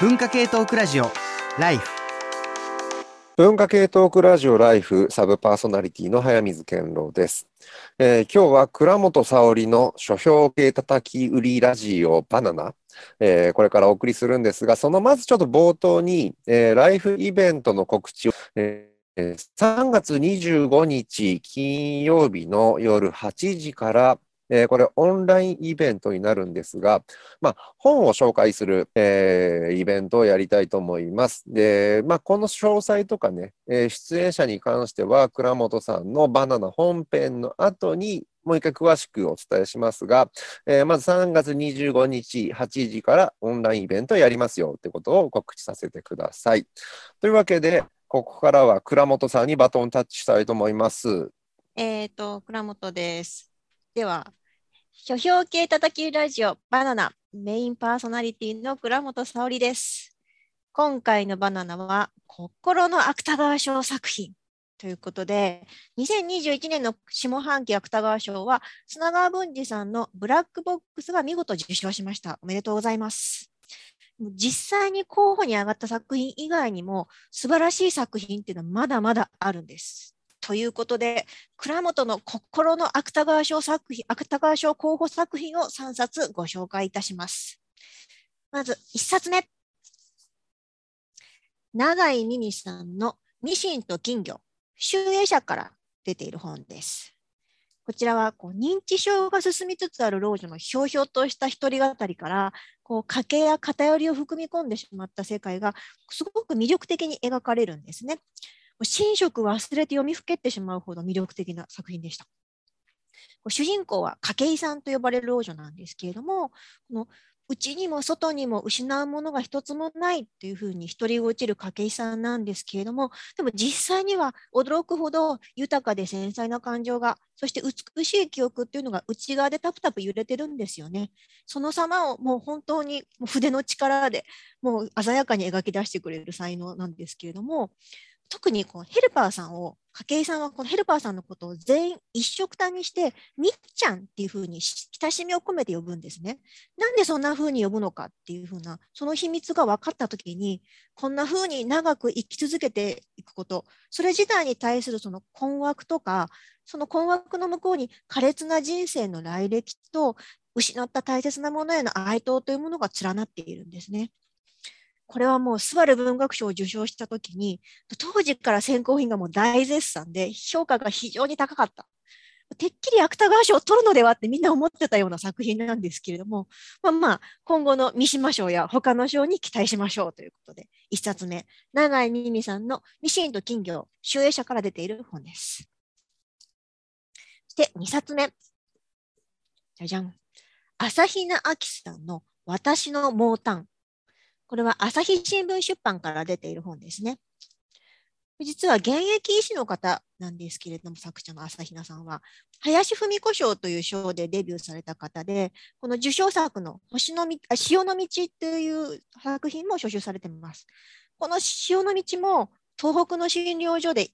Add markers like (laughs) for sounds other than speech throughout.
文化系トークラジオライフ。文化系トークラジオライフサブパーソナリティの早水健郎です、えー今日は倉本沙織の書評系叩き売りラジオバナナ、えーこれからお送りするんですが、そのまずちょっと冒頭に、えーライフイベントの告知を、えーえー3月25日金曜日の夜8時から、えーこれオンラインイベントになるんですが、まあ、本を紹介する、えーイベントをやりたいと思います。で、まあ、この詳細とかね、えー出演者に関しては、倉本さんのバナナ本編の後にもう一回詳しくお伝えしますが、えーまず3月25日8時からオンラインイベントやりますよってことを告知させてください。というわけで、ここからは倉本さんにバトンタッチしたいと思います。えっ、と、倉本です。では、書評系叩きラジオバナナメインパーソナリティの倉本沙織です。今回のバナナは心の芥川賞作品ということで、2021年の下半期芥川賞は砂川文治さんのブラックボックスが見事受賞しました。おめでとうございます。実際に候補に上がった作品以外にも素晴らしい作品っていうのはまだまだあるんです。ということで、倉本の心の芥川賞作品、芥川賞候補作品を3冊ご紹介いたします。まず1冊目。永井美美さんのミシンと金魚、集英社から出ている本です。こちらはこう認知症が進みつつある老女のひょうひょうとした一人語りから、こう家計や偏りを含み込んでしまった世界がすごく魅力的に描かれるんですね。寝食忘れて読みふけってしまうほど魅力的な作品でした。主人公は筧さんと呼ばれる老女なんですけれども、この内にも外にも失うものが一つもないっていうふうに独り落ちる筧さんなんですけれども、でも実際には驚くほど豊かで繊細な感情が、そして美しい記憶っていうのが内側でタプタプ揺れてるんですよね。その様をもう本当に筆の力でもう鮮やかに描き出してくれる才能なんですけれども、特にこのヘルパーさんを、筧さんはこのヘルパーさんのことを全員一色単にして、みっちゃんっていうふうに親しみを込めて呼ぶんですね。なんでそんなふうに呼ぶのかっていうふうな、その秘密が分かったときに、こんなふうに長く生き続けていくこと、それ自体に対するその困惑とか、その困惑の向こうに苛烈な人生の来歴と、失った大切なものへの哀悼というものが連なっているんですね。これはもう、スバル文学賞を受賞したときに、当時から選考品がもう大絶賛で、評価が非常に高かった。てっきり芥川賞を取るのではってみんな思ってたような作品なんですけれども、まあまあ、今後の三島賞や他の賞に期待しましょうということで、一冊目、永井美美さんのミシンと金魚、集英社から出ている本です。そして二冊目、じゃじゃん。朝比奈明さんの私の毛丹。これは朝日新聞出版から出ている本ですね。実は現役医師の方なんですけれども、作者の朝比奈さんは、林文子賞という賞でデビューされた方で、この受賞作の星のみ潮の道という作品も所集されています。この潮の道も東北の診療所で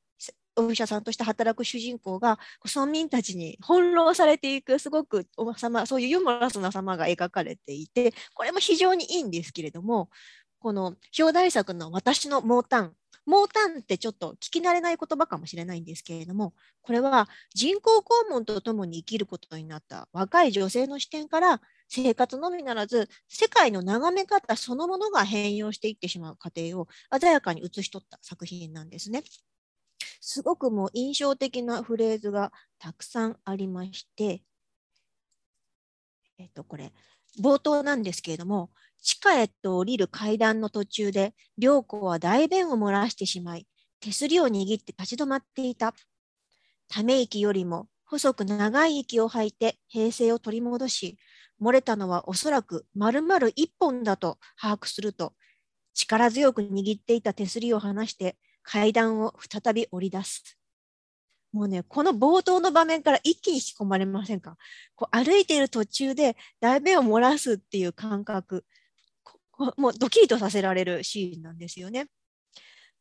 お医者さんとして働く主人公が村民たちに翻弄されていくすごくお様そういうユーモラスな様が描かれていてこれも非常にいいんですけれどもこの表題作の「私の毛丹」毛丹ってちょっと聞き慣れない言葉かもしれないんですけれどもこれは人工肛門とともに生きることになった若い女性の視点から生活のみならず世界の眺め方そのものが変容していってしまう過程を鮮やかに写し取った作品なんですね。すごくもう印象的なフレーズがたくさんありまして、えっと、これ、冒頭なんですけれども、地下へと降りる階段の途中で、良子は大便を漏らしてしまい、手すりを握って立ち止まっていた。ため息よりも細く長い息を吐いて平静を取り戻し、漏れたのはおそらく丸々一本だと把握すると、力強く握っていた手すりを離して階段を再び降り出す。もうね、この冒頭の場面から一気に引き込まれませんか？こう歩いている途中で大便を漏らすっていう感覚、もうドキリとさせられるシーンなんですよね。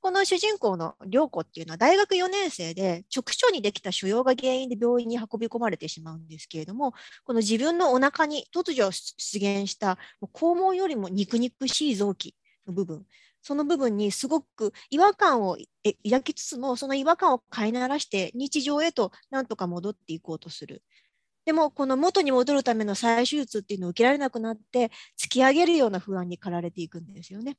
この主人公の涼子っていうのは大学4年生で直腸にできた腫瘍が原因で病院に運び込まれてしまうんですけれども、この自分のお腹に突如出現した肛門よりも肉肉しい臓器の部分その部分にすごく違和感をえ抱きつつもその違和感を飼いならして日常へとなんとか戻っていこうとする。でもこの元に戻るための再手術っていうのを受けられなくなって突き上げるような不安に駆られていくんですよね。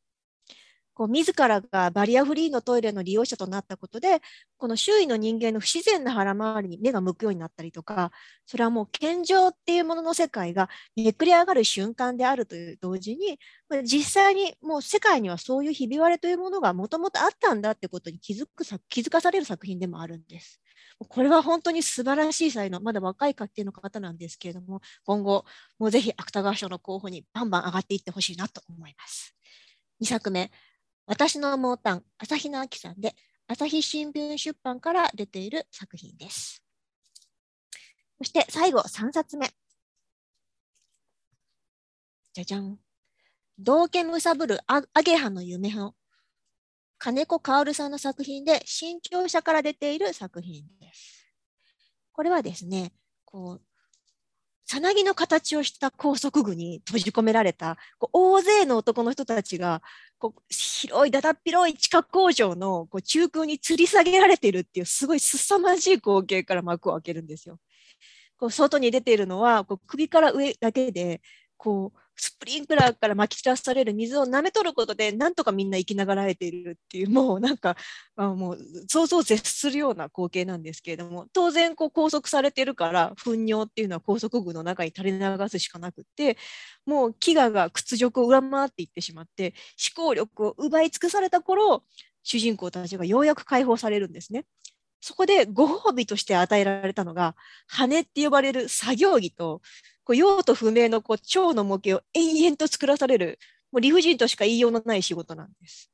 こう自らがバリアフリーのトイレの利用者となったことで、この周囲の人間の不自然な腹回りに目が向くようになったりとか、それはもう健常っていうものの世界がめくり上がる瞬間であるという同時に、実際にもう世界にはそういうひび割れというものがもともとあったんだってことに気づく気づかされる作品でもあるんです。これは本当に素晴らしい才能、まだ若い家庭の方なんですけれども、今後、もうぜひ芥川賞の候補にバンバン上がっていってほしいなと思います。2作目、私の毛丹、朝日奈明さんで、朝日新聞出版から出ている作品です。そして最後、3冊目。じゃじゃん。道家むさぶるアゲハの夢の金子薫さんの作品で、新潮社から出ている作品です。これはですね、こうさなぎの形をした高速具に閉じ込められたこう大勢の男の人たちがこう広いだだっ広い地下工場のこう中空に吊り下げられているっていうすごい凄まじい光景から幕を開けるんですよ。こう外に出ているのはこう首から上だけでこうスプリンクラーからまき散らされる水を舐め取ることで、なんとかみんな生きながらえているっていう、もうなんか、あもう想像を絶するような光景なんですけれども、当然こう拘束されてるから、糞尿っていうのは拘束具の中に垂れ流すしかなくって、もう飢餓が屈辱を上回っていってしまって、思考力を奪い尽くされた頃、主人公たちがようやく解放されるんですね。そこでご褒美として与えられたのが、羽って呼ばれる作業着と、こう用途不明のこう蝶の模型を延々と作らされる、もう理不尽としか言いようのない仕事なんです。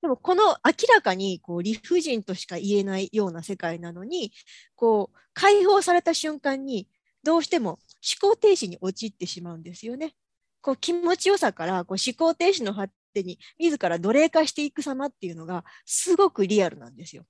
でもこの明らかにこう理不尽としか言えないような世界なのに、こう解放された瞬間にどうしても思考停止に陥ってしまうんですよね。こう気持ちよさからこう思考停止の果てに自ら奴隷化していく様っていうのがすごくリアルなんですよ。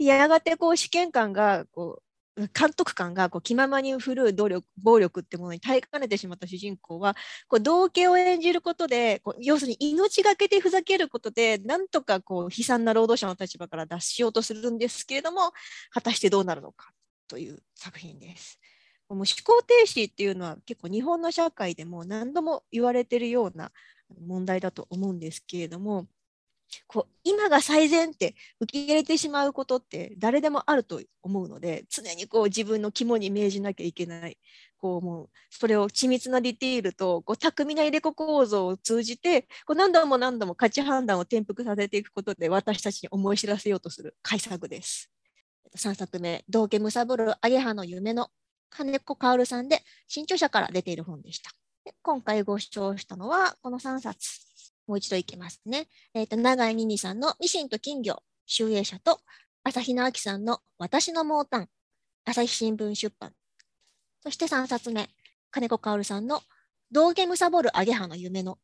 やがてこう試験官がこう監督官がこう気ままに振るう努力暴力ってものに耐えかねてしまった主人公はこう道家を演じることでこう要するに命がけでふざけることでなんとかこう悲惨な労働者の立場から脱しようとするんですけれども果たしてどうなるのかという作品です。もう思考停止っていうのは結構日本の社会でも何度も言われてるような問題だと思うんですけれどもこう今が最善って受け入れてしまうことって誰でもあると思うので常にこう自分の肝に銘じなきゃいけないこうもうそれを緻密なディテールとこう巧みな入れ子構造を通じてこう何度も何度も価値判断を転覆させていくことで私たちに思い知らせようとする改作です。3作目「道家むさぶるアゲハの夢の金子薫さんで新潮社から出ている本でした。今回ご視聴したのはこの3冊。もう一度いきますね。えっ、ー、と、長井ににさんのミシンと金魚、集英社と、朝日直樹さんの私の毛丹、朝日新聞出版。そして3冊目、金子薫さんの道ゲムサボるアゲハの夢の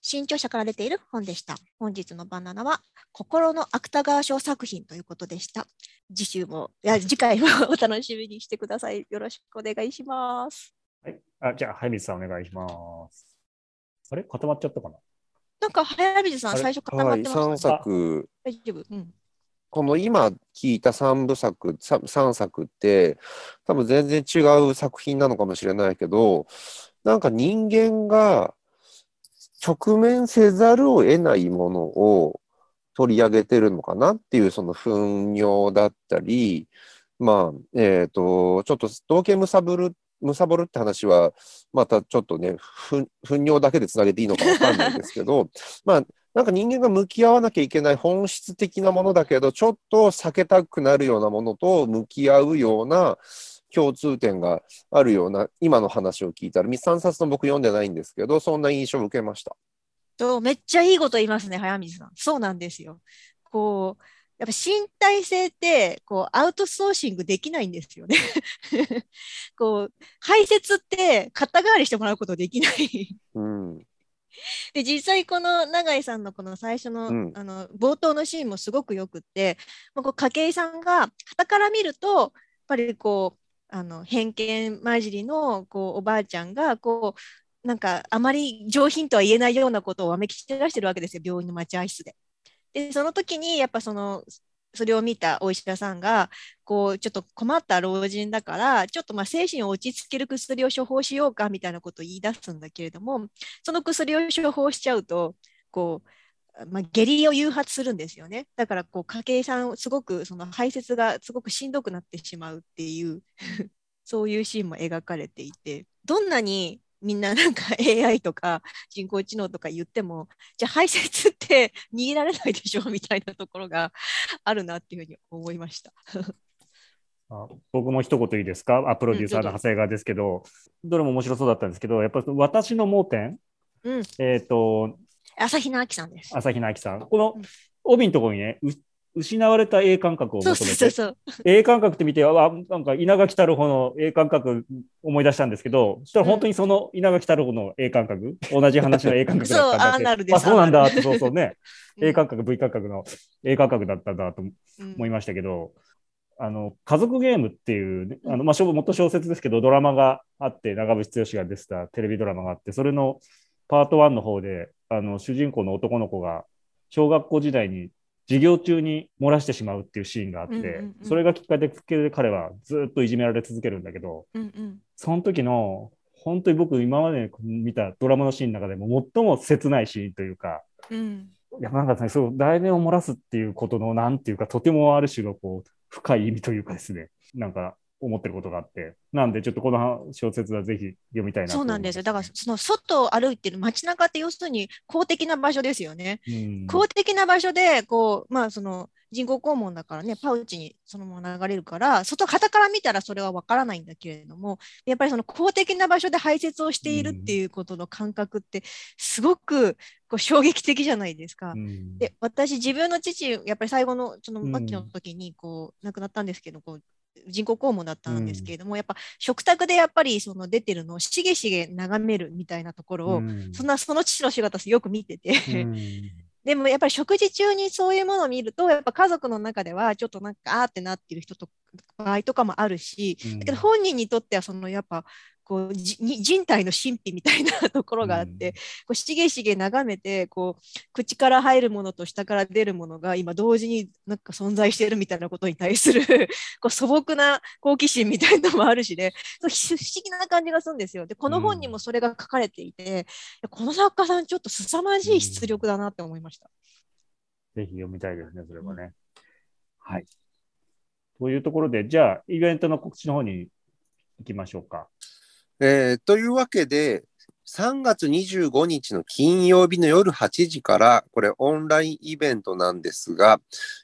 新潮社から出ている本でした。本日のバナナは、心の芥川賞作品ということでした。次週も、いや次回もお楽しみにしてください。よろしくお願いします。はい。あじゃあ、早水さんお願いします。あれ？固まっちゃったかな？なんか早水さん、最初固まってました、はい、3作、大丈夫、うん、この今聞いた3部作、3作って、多分全然違う作品なのかもしれないけど、なんか人間が直面せざるを得ないものを取り上げてるのかなっていう、その糞尿だったり、まあ、えっ、ー、と、ちょっと、道家むさぶるむさぼるって話は、またちょっとね、ふ糞尿だけでつなげていいのかわかんないんですけど、(laughs) まあ、なんか人間が向き合わなきゃいけない本質的なものだけど、ちょっと避けたくなるようなものと向き合うような共通点があるような、今の話を聞いたら、3冊の僕読んでないんですけど、そんな印象を受けました。めっちゃいいこと言いますね、早水さん。そうなんですよ。こう、やっぱ身体性ってこうアウトソーシングできないんですよね。(laughs) こう排泄って肩代わりしてもらうことできない。うん、で実際この永井さんのこの最初のうん、あの冒頭のシーンもすごくよくってこう筧さんが傍から見るとやっぱりこうあの偏見混じりのこうおばあちゃんがこうなんかあまり上品とは言えないようなことをわめき散らしてるわけですよ、病院の待合室で。で、その時にやっぱその、それを見たお医者さんが、こう、ちょっと困った老人だから、ちょっとまあ精神を落ち着ける薬を処方しようかみたいなことを言い出すんだけれども、その薬を処方しちゃうと、こう、まあ、下痢を誘発するんですよね。だから、こう、家計さん、すごく、その排泄がすごくしんどくなってしまうっていう (laughs) そういうシーンも描かれていて、どんなにみんななんか AI とか人工知能とか言っても、じゃあ排泄って逃げられないでしょみたいなところがあるなっていうふうに思いました。あ僕も一言いいですか？あプロデューサーの長谷川ですけど、どれも面白そうだったんですけど、やっぱり私の盲点、うん、えっ、と、朝比奈明さんです。朝比奈明さん。このうん帯のところにね、う失われた A 感覚を求めて、そうそう。A 感覚って見て、あ、なんか稲垣太郎の A 感覚思い出したんですけど、そしたら本当にその稲垣太郎の A 感覚、同じ話の A 感覚だったんだ (laughs) そうアナルです。あ、そうなんだって、そうそうね。うん。A 感覚、V 感覚の A 感覚だったんだとうん思いましたけど、あの、家族ゲームっていうね、あの、まあ、小もっと小説ですけど、ドラマがあって、長渕剛が出てたテレビドラマがあって、それのパート1の方で、あの、主人公の男の子が、小学校時代に授業中に漏らしてしまうっていうシーンがあって、それがきっかけで彼はずっといじめられ続けるんだけど、うんうん。その時の、本当に僕今まで見たドラマのシーンの中でも最も切ないシーンというか、うん。いや、なんそう、題名を漏らすっていうことの、なんていうか、とてもある種の、こう、深い意味というかですね、なんか、思ってることがあって、なんで、ちょっとこの小説はぜひ読みたいなそうなんですよ。だから、その外を歩いてる街中って要するに公的な場所ですよね。うん公的な場所で、こう、まあ、その人工肛門だからね、パウチにそのまま流れるから、外、旗から見たらそれはわからないんだけれども、やっぱりその公的な場所で排泄をしているっていうことの感覚って、すごくこう衝撃的じゃないですか。うんで、私、自分の父、やっぱり最後の、そのうん末期の時に、こう、亡くなったんですけど、こう、人工肛門だったんですけれども、やっぱ食卓でやっぱりその出てるのをしげしげ眺めるみたいなところを、うん。そんなその父の姿よく見てて、うん。(laughs) でもやっぱり食事中にそういうものを見ると、やっぱ家族の中ではちょっとなんかあーってなってる人と場合とかもあるし、うん。だけど本人にとってはそのやっぱこうじに人体の神秘みたいなところがあって、こうしげしげ眺めてこう口から入るものと下から出るものが今同時になんか存在しているみたいなことに対する (laughs) こう素朴な好奇心みたいなのもあるしねそう不思議な感じがするんですよ。でこの本にもそれが書かれていて、いやこの作家さんちょっと凄まじい出力だなって思いました。ぜひ読みたいですね、それはね。はい。というところで、じゃあ、イベントの告知の方に行きましょうか。えーというわけで、3月25日の金曜日の夜8時から、これオンラインイベントなんですが、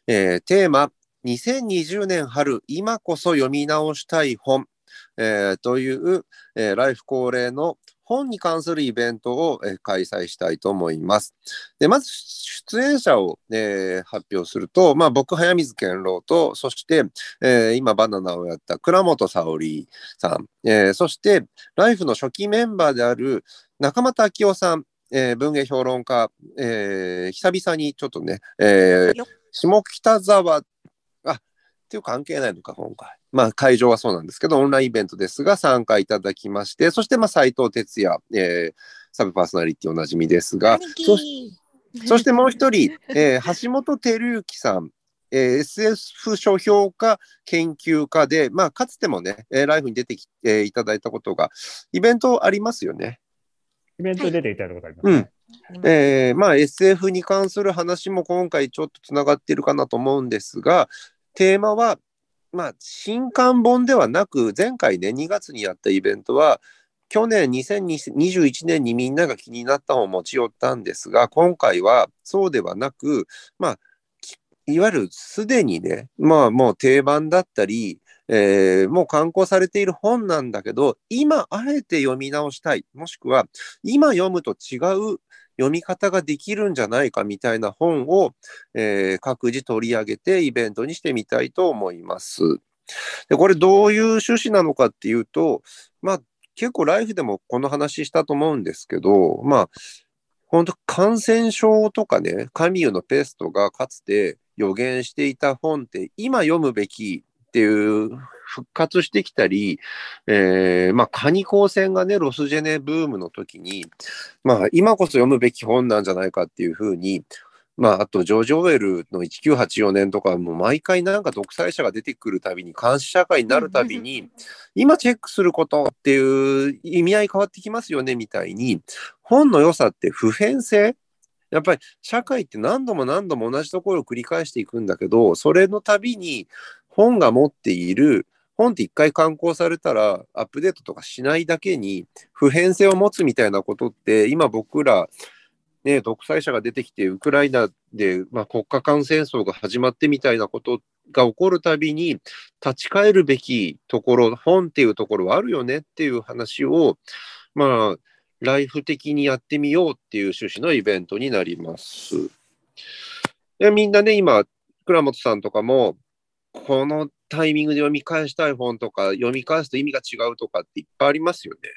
えーテーマ、2020年春、今こそ読み直したい本、えーという、えーライフ恒例の本に関するイベントを、えー開催したいと思います。でまず出演者を、えー発表すると、まあ、僕、早水健郎と、そして、えー今バナナをやった倉本沙織さん、えーそして、ライフの初期メンバーである中俣昭夫さん、えー文芸評論家、えー久々にちょっとね、え下北沢、あっていう関係ないのか、今回。まあ、会場はそうなんですけど、オンラインイベントですが、参加いただきまして、そして、まあ、斉藤哲也、えーサブパーソナリティおなじみですが、兄貴そそしてもう一人、えー橋本照之さん、えー SF 書評家、研究家で、まあ、かつてもね、えーライフに出てきていただいたことが、イベントありますよね。イベントに出ていただいたことありますね。えーまあ、SF に関する話も今回ちょっとつながっているかなと思うんですが、テーマは、まあ、新刊本ではなく、前回ね、2月にやったイベントは、去年2021年にみんなが気になった本を持ち寄ったんですが、今回はそうではなく、まあ、いわゆるすでにね、まあもう定番だったり、えーもう刊行されている本なんだけど、今あえて読み直したい、もしくは今読むと違う読み方ができるんじゃないかみたいな本を、えー各自取り上げてイベントにしてみたいと思います。でこれどういう趣旨なのかっていうと、まあ結構ライフでもこの話したと思うんですけど、まあ本当感染症とかね、カミュのペストがかつて予言していた本って今読むべきっていう復活してきたり、えーまあ、カニ光線がね、ロスジェネブームの時に、まあ、今こそ読むべき本なんじゃないかっていうふうに、まあ、あと、ジョージ・オウェルの1984年とか、もう毎回なんか独裁者が出てくるたびに、監視社会になるたびに、今チェックすることっていう意味合い変わってきますよね、みたいに、本の良さって普遍性？やっぱり社会って何度も何度も同じところを繰り返していくんだけど、それのたびに本が持っている、本って一回刊行されたらアップデートとかしないだけに普遍性を持つみたいなことって今僕らね、独裁者が出てきて、ウクライナで、まあ、国家間戦争が始まってみたいなことが起こるたびに、立ち返るべきところ、本っていうところはあるよねっていう話を、まあ、ライフ的にやってみようっていう趣旨のイベントになります。でみんなね、今、倉本さんとかも、このタイミングで読み返したい本とか、読み返すと意味が違うとかっていっぱいありますよね。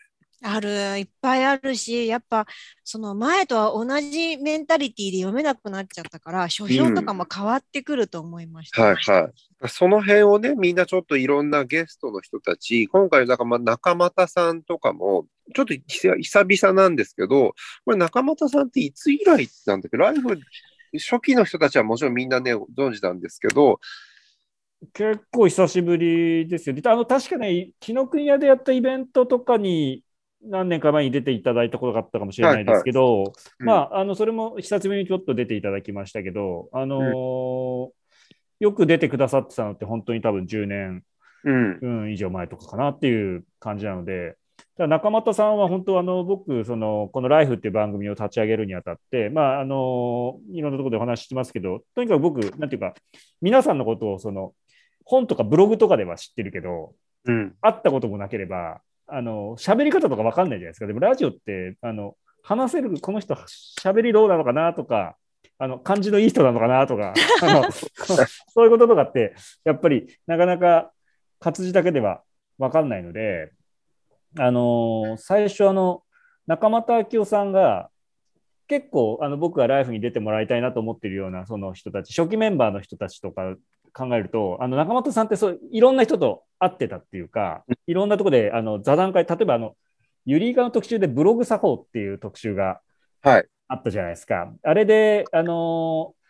ある、いっぱいあるし、やっぱその前とは同じメンタリティで読めなくなっちゃったから、書評とかも変わってくると思いました。はいはい。その辺をね、みんなちょっといろんなゲストの人たち、今回なんかまあ中俣さんとかも、ちょっと久々なんですけど、これ中俣さんっていつ以来なんだっけ？ライフ初期の人たちはもちろんみんなね、存じなんですけど、結構久しぶりですよね。あの確かね、紀ノ国屋でやったイベントとかに何年か前に出ていただいたことがあったかもしれないですけど、はいはいまあ、あのそれも久しぶりにちょっと出ていただきましたけど、あのーよく出てくださってたのって本当に多分10年、うん。うん、以上前とかかなっていう感じなので、ただ中俣さんは本当あの僕そのこの「ライフっていう番組を立ち上げるにあたって、まあ、あのいろんなところでお話ししてますけどとにかく僕なんていうか皆さんのことをその本とかブログとかでは知ってるけどうん。会ったこともなければあの喋り方とか分かんないじゃないですかでもラジオってあの話せるこの人喋りどうなのかなとかあの感じのいい人なのかなとかあの (laughs) そういうこととかってやっぱりなかなか活字だけでは分かんないのであの最初あの中俣明夫さんが結構あの僕がライフに出てもらいたいなと思っているようなその人たち初期メンバーの人たちとか考えるとあの中俣さんってそういろんな人と会ってたっていうかいろんなところであの座談会例えばあのユリイカの特集でブログ作法っていう特集がはい。あったじゃないですか。あれで、あのー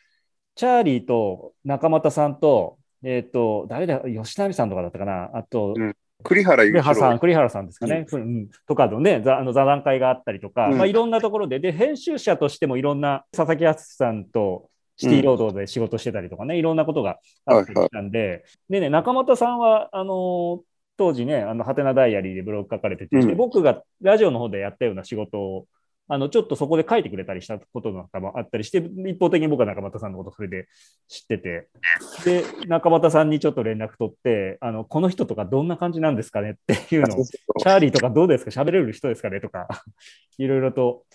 チャーリーと中俣さんと、えっ、と、誰だ、吉成さんとかだったかな、あと、うん。栗原栗原さん、郎。栗原さんですかね、うん。とかのね、ざあの座談会があったりとか、うん。まあ、いろんなところで、で、編集者としてもいろんな、佐々木敦さんとシティロードで仕事してたりとかね、いろんなことがあったりしたんで、でね、中俣さんは、あのー当時ね、あの、ハテナダイアリーでブログ書かれてて、うん。で僕がラジオの方でやったような仕事を、あの、ちょっとそこで書いてくれたりしたことなんかもあったりして、一方的に僕は中俣さんのことそれで知ってて、で、中俣さんにちょっと連絡取って、あの、この人とかどんな感じなんですかねっていうのを、チャーリーとかどうですか？喋れる人ですかね？とか、いろいろと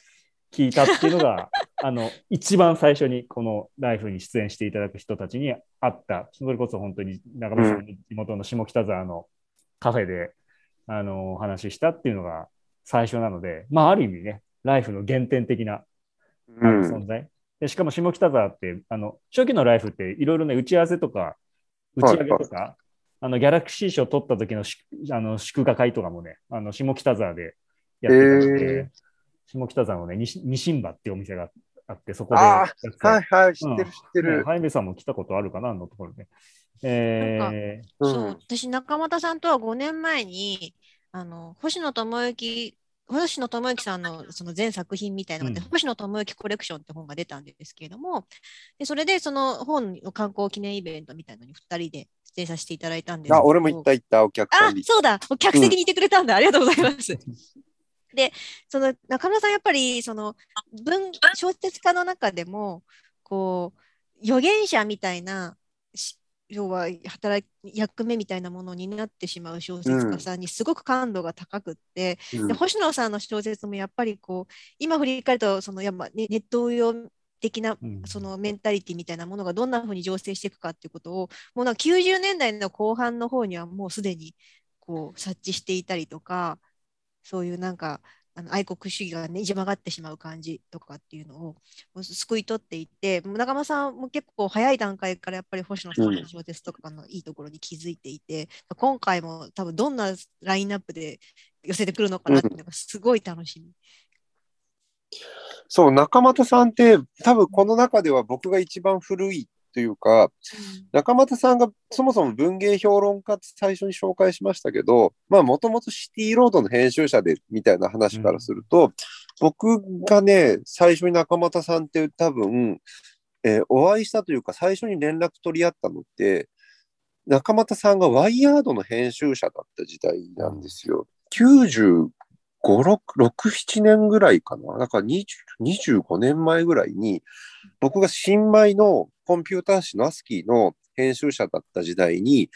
聞いたっていうのが、あの、一番最初にこのライフに出演していただく人たちにあった、それこそ本当に中村さんの地元の下北沢のカフェで、あの、お話ししたっていうのが最初なので、まあ、ある意味ね、ライフの原点的なあのうん。存在。でしかも下北沢って、あの初期のライフっていろいろね、打ち合わせとか、打ち上げとか、あのギャラクシー賞取った時のしあの祝賀会とかもね、あの下北沢でやってたので、へー下北沢のね、西西ンバっていうお店があって、そこであやってたはいはい、知ってる知ってねる。ハイメさんも来たことあるかな、あのところね。えーうんそう、私、中俣さんとは5年前に、あの、星野智之、星野智之さんのその全作品みたいなので、うん星野智之コレクションって本が出たんですけれども、でそれでその本の観光記念イベントみたいなのに2人で出演させていただいたんですけどあ、俺も行った行った、お客さあんに。そうだ、お客席にいてくれたんだ、ありがとうございます。(laughs) で、その中村さん、やっぱりその文小説家の中でも、こう、預言者みたいな、し要は働き役目みたいなものになってしまう小説家さんにすごく感度が高くって、うん。で星野さんの小説もやっぱりこう今振り返るとそのやっぱねネット用的なうん。そのメンタリティみたいなものがどんなふうに醸成していくかっていうことをもうなんか90年代の後半の方にはもうすでにこう察知していたりとかそういうなんかあの愛国主義がねじ曲がってしまう感じとかっていうのを救い取っていて長間さんも結構早い段階からやっぱり星野さんの小説とかのいいところに気づいていて、うん、今回も多分どんなラインナップで寄せてくるのかなっていうのがすごい楽しみ。うんそう、中俣さんって多分この中では僕が一番古いというか、うん、中俣さんがそもそも文芸評論家って最初に紹介しましたけど、まあもともとシティロードの編集者でみたいな話からすると、うん、僕がね、最初に中俣さんって多分、えー、お会いしたというか最初に連絡取り合ったのって、中俣さんがワイヤードの編集者だった時代なんですよ。95、6、6、7年ぐらいかな。だから25年前ぐらいに、僕が新米のコンピューター誌のアスキーの編集者だった時代に、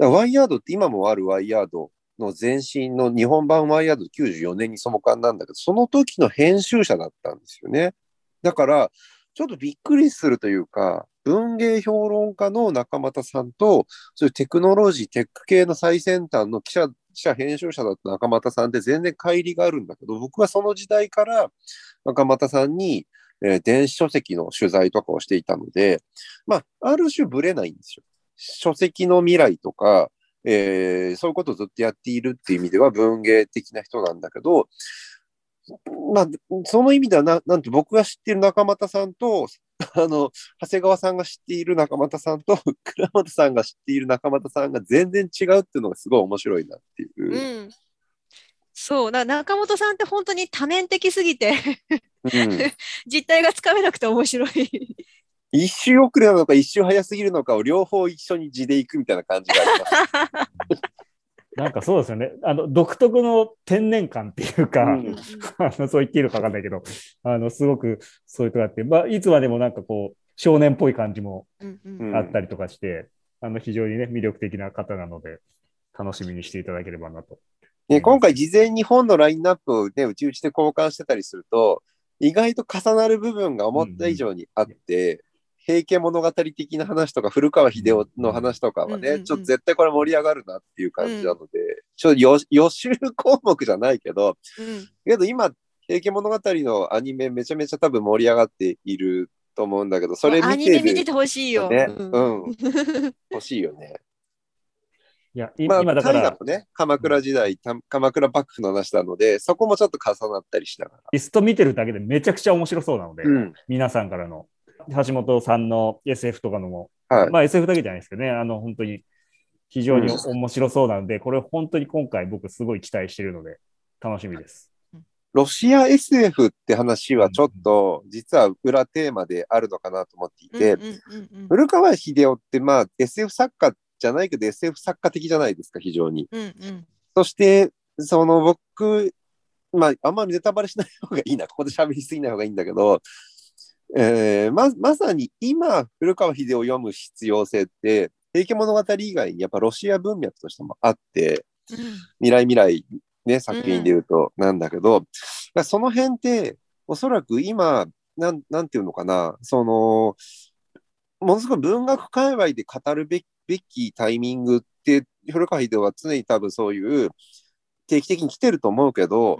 うん、ワイヤードって今もあるワイヤードの前身の日本版ワイヤード94年にそもかんなんだけど、その時の編集者だったんですよね。だから、ちょっとびっくりするというか、文芸評論家の中俣さんと、そういうテクノロジー、テック系の最先端の記者、記者編集者だった中俣さんって全然乖離があるんだけど、僕はその時代から中俣さんに、えー、電子書籍の取材とかをしていたので、まあ、ある種ぶれないんですよ。書籍の未来とか、えー、そういうことをずっとやっているっていう意味では文芸的な人なんだけど、まあ、その意味ではな、なんと僕が知っている中俣さんと、あの、長谷川さんが知っている中俣さんと、(laughs) 倉本さんが知っている中俣さんが全然違うっていうのがすごい面白いなっていう。うん、そう、中本さんって本当に多面的すぎてうん、(laughs) 実態がつかめなくて面白い一周遅れなのか一周早すぎるのかを両方一緒に地でいくみたいな感じがあります。(laughs) なんかそうですよね。あの、独特の天然感っていうか、うん、(laughs) あのそう言っていいのかわかんないけど、あの、すごくそういうとこあって、まあ、いつまでもなんかこう、少年っぽい感じもあったりとかして、うんうん、あの、非常にね、魅力的な方なので、楽しみにしていただければなと。ね、今回事前に本のラインナップをね、うちうちで交換してたりすると、意外と重なる部分が思った以上にあって、平家物語的な話とか、古川秀夫の話とかはね、ちょっと絶対これ盛り上がるなっていう感じなので、うん、ちょっと予予習項目じゃないけど、うん、けど今、平家物語のアニメめちゃめちゃ多分盛り上がっていると思うんだけど、それ見てる、ね、アニメ見ててほしいよ。ね、うん。(laughs) 欲しいよね。いや、まあ、今だから。ね、鎌倉時代、鎌倉幕府の話なので、そこもちょっと重なったりしながら。リスト見てるだけでめちゃくちゃ面白そうなので、うん、皆さんからの橋本さんの SF とかのも、はい、まあ SF だけじゃないですけどね、あの本当に非常に面白そうなので、うん、これ本当に今回僕すごい期待してるので、楽しみです。ロシア SF って話はちょっと実は裏テーマであるのかなと思っていて、古川秀夫ってまあ SF 作家じゃないけど SF 作家的じゃないですか、非常に。うんうん、そして、その僕、まあ、あんまりネタバレしない方がいいな、ここで喋りすぎない方がいいんだけど、えー、ままさに今、古川秀夫を読む必要性って、平家物語以外にやっぱロシア文脈としてもあって、うん、未来未来、ね、作品で言うとなんだけど、うん、その辺って、おそらく今、なん、なんていうのかな、その、ものすごい文学界隈で語るべきタイミングって、古川秀夫は常に多分そういう定期的に来てると思うけど、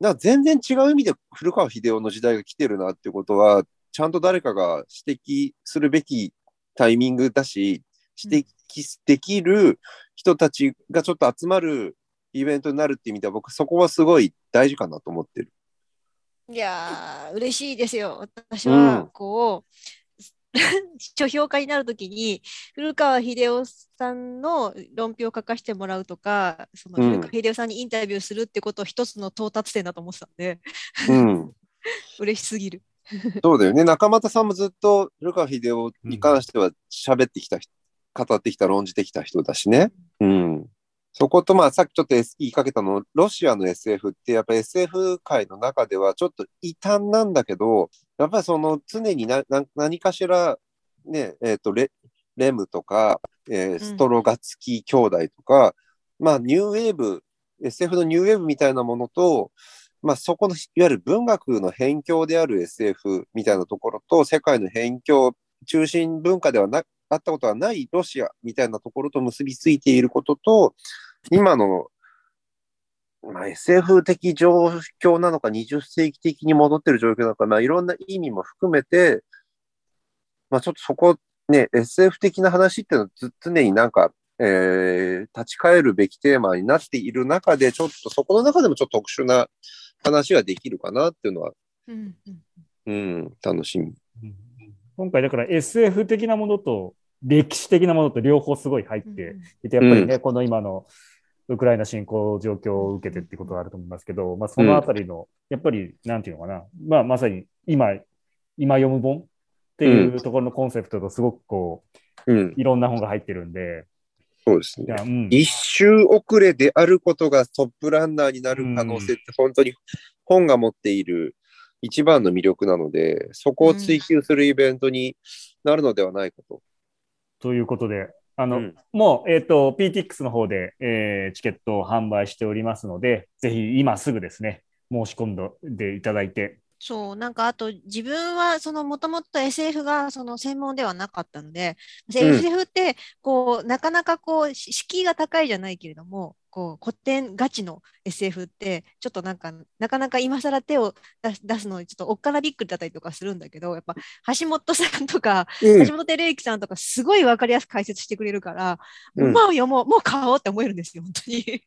うん、全然違う意味で古川秀夫の時代が来てるなってことは、ちゃんと誰かが指摘するべきタイミングだし、指摘できる人たちがちょっと集まるイベントになるって意味では、僕そこはすごい大事かなと思ってる。いやー、嬉しいですよ。私は、こう、うん、書評家になるときに、古川秀夫さんの論評を書かせてもらうとか、その古川秀夫さんにインタビューするってことを一つの到達点だと思ってたんで、うん、(laughs) 嬉しすぎる。(laughs) そうだよね。中俣さんもずっと古川秀夫に関しては喋ってきた、うん、語ってきた、論じてきた人だしね。うん。そこと、まあ、さっきちょっと言いかけたの、ロシアの SF って、やっぱり SF 界の中ではちょっと異端なんだけど、やっぱりその常になな何かしら、ね、えっ、ー、とレ、レムとか、えー、ストロガツキー兄弟とか、うん、まあ、ニューウェーブ、SF のニューウェーブみたいなものと、まあ、そこのいわゆる文学の辺境である SF みたいなところと世界の辺境中心文化ではなあったことはないロシアみたいなところと結びついていることと今のまあ、SF 的状況なのか、20世紀的に戻ってる状況なのか、まあ、いろんな意味も含めて、まあ、ちょっとそこ、ね、SF 的な話っていうのは常になんか、えー立ち返るべきテーマになっている中で、ちょっとそこの中でもちょっと特殊な話ができるかなっていうのは、うんうんうん、楽しみ。うん今回だから SF 的なものと歴史的なものと両方すごい入っていて、やっぱりね、この今のウクライナ侵攻状況を受けてってことはあると思いますけど、まあ、そのあたりの、やっぱり、なんていうのかな、まあ、まさに今、今読む本っていうところのコンセプトとすごくこうん。う、、いろんな本が入ってるんで、そうですね。うん、一周遅れであることがトップランナーになる可能性って本当に本が持っている一番の魅力なので、そこを追求するイベントになるのではないかと。ということで、あの、うんもう、えっ、と、PTX の方で、えーチケットを販売しておりますので、ぜひ今すぐですね、申し込んでいただいて、そう、なんかあと自分はそのもともと SF がその専門ではなかったので、ん。SF ってこうなかなかこうし敷居が高いじゃないけれども、こう古典ガチの SF ってちょっとなんかなかなか今更手を出す出すのにちょっとおっかなびっくりだったりとかするんだけど、やっぱ橋本さんとかうん。橋本照之さんとかすごい分かりやすく解説してくれるから、うん。もう読もう、もう買おうって思えるんですよ、本当に。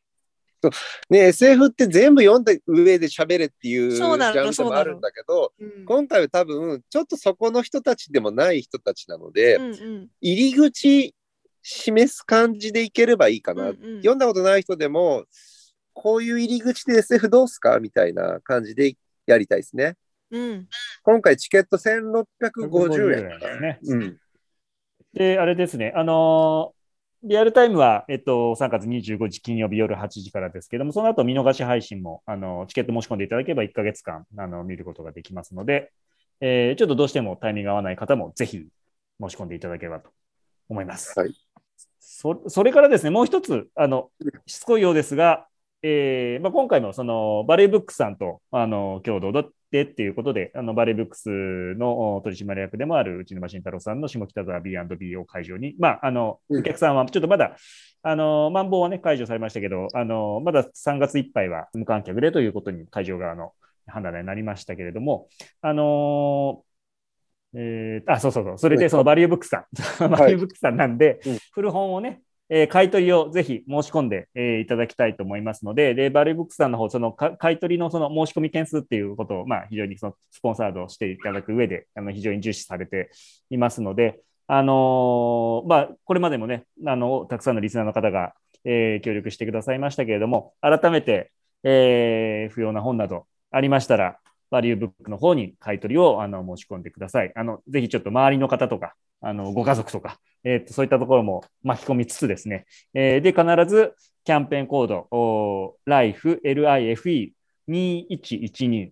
ね、SF って全部読んだ上で喋れっていうジャンルでもあるんだけど、うん今回は多分ちょっとそこの人たちでもない人たちなので、うんうん入り口示す感じでいければいいかな。うんうん読んだことない人でも、こういう入り口で SF どうすかみたいな感じでやりたいですね。うん今回チケット1650円かですね。うん。で、あれですね、あのーリアルタイムは、えっと、3月25日金曜日夜8時からですけども、その後見逃し配信も、あのチケット申し込んでいただければ1ヶ月間あの見ることができますので、えーちょっとどうしてもタイミングが合わない方もぜひ申し込んでいただければと思います。はいそそれからですね、もう一つ、あのしつこいようですが、えーまあ、今回もそのバレーブックスさんとあの共同でっていうことで、あのバレーブックスのお取締役でもある内沼慎太郎さんの下北沢 B&B を会場に、まあ、あのうん。お客さんはちょっとまだ、あのマンボウはね、解除されましたけど、あのまだ3月いっぱいは無観客でということに会場側の判断になりましたけれども、あのえーあ、そうそうそう、それでそのバリューブックスさん、(laughs) バリューブックスさんなんで、うん。古本をね、えー買い取りをぜひ申し込んで、えーいただきたいと思いますので、でバリューブックスさんの方、その買い取りのその申し込み件数っていうことを、まあ、非常にそのスポンサードしていただく上で、あの非常に重視されていますので、あのまあ、これまでもねあの、たくさんのリスナーの方が、えー協力してくださいましたけれども、改めて、えー不要な本などありましたら、バリューブックの方に買い取りをあの申し込んでください。あのぜひちょっと周りの方とか、あのご家族とか、えーと、そういったところも巻き込みつつですね、えーで、必ずキャンペーンコード、LIFE、LIFE2112、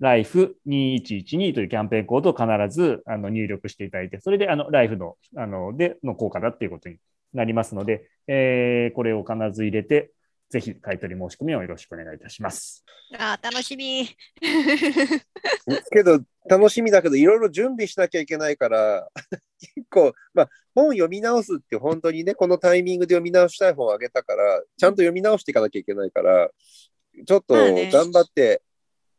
LIFE2112 というキャンペーンコードを必ずあの入力していただいて、それであの LIFE のあのでの効果だっていうことになりますので、えーこれを必ず入れて、ぜひ買い取り申し込みをよろしくお願いいたします。あー楽しみ。けど、楽しみだけど、いろいろ準備しなきゃいけないから、(laughs) 結構、まあ、本読み直すって本当にね、このタイミングで読み直したい本をあげたから、ちゃんと読み直していかなきゃいけないから、ちょっと頑張って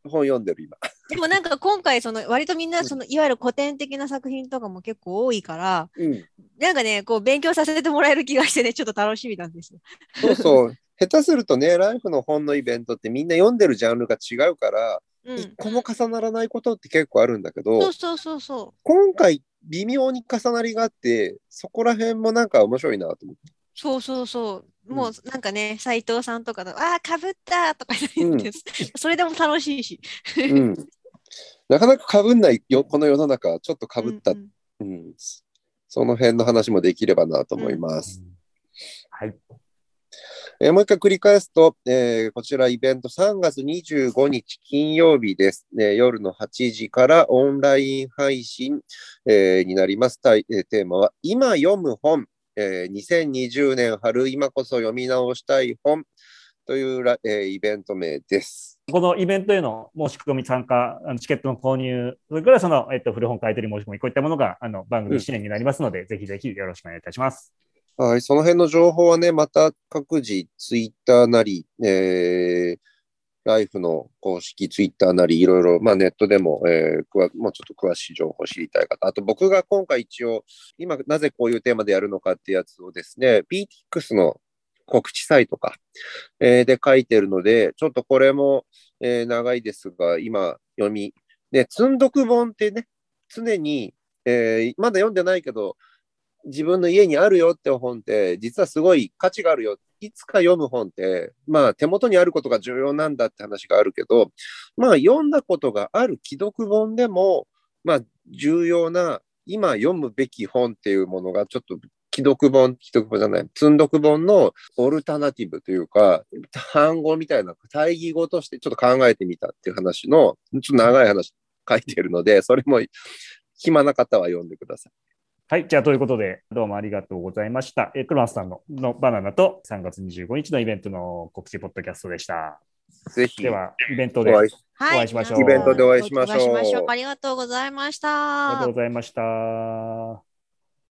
本読んでる今。(laughs) でもなんか今回その割とみんなそのいわゆる古典的な作品とかも結構多いからうん。なんかねこう勉強させてもらえる気がしてねちょっと楽しみなんですよ。そうそう。下手するとね、ライフの本のイベントってみんな読んでるジャンルが違うから、うん、一個も重ならないことって結構あるんだけど、そうそうそうそ今回微妙に重なりがあって、そこら辺もなんか面白いなと思って。うそうそうそううんもうなんかね斎藤さんとかの「ああかぶった!」とか言って、(laughs) それでも楽しいし。うん。なかなか被んないよ、この世の中、ちょっと被った、うんうんうんその辺の話もできればなと思います。はい。えーもう一回繰り返すと、えーこちらイベント3月25日金曜日です、ね。夜の8時からオンライン配信、えーになります。テーマは今読む本、えー2020年春今こそ読み直したい本というら、えーイベント名です。このイベントへの申し込み参加、あのチケットの購入、それからその、えっと、古本買い取り申し込み、こういったものがあの番組支援になりますので、ぜひぜひよろしくお願いいたします。はい、その辺の情報はね、また各自ツイッターなり、えー、ライフの公式ツイッターなり、いろいろ、まあ、ネットでも、えー、くわもうちょっと詳しい情報を知りたい方、あと僕が今回一応、今なぜこういうテーマでやるのかってやつをですね、PTX の告知サイトか、えーで書いてるので、ちょっとこれも、えー長いですが、今読み、で、積んどく本ってね、常に、えーまだ読んでないけど、自分の家にあるよって本って、実はすごい価値があるよ。いつか読む本って、まあ手元にあることが重要なんだって話があるけど、まあ読んだことがある既読本でも、まあ重要な、今読むべき本っていうものがちょっと既読本、既読本じゃない、積んどく本のオルタナティブというか、単語みたいな対義語としてちょっと考えてみたっていう話の、ちょっと長い話書いてるので、それも暇な方は読んでください。はい。じゃあ、ということで、どうもありがとうございました。えー、クロマスさんののバナナと3月25日のイベントの告知ポッドキャストでした。ぜひでは、イベントでお会いしましょうイベントでお会いしましょうお会いしましょうありがとうございました。ありがとうございました。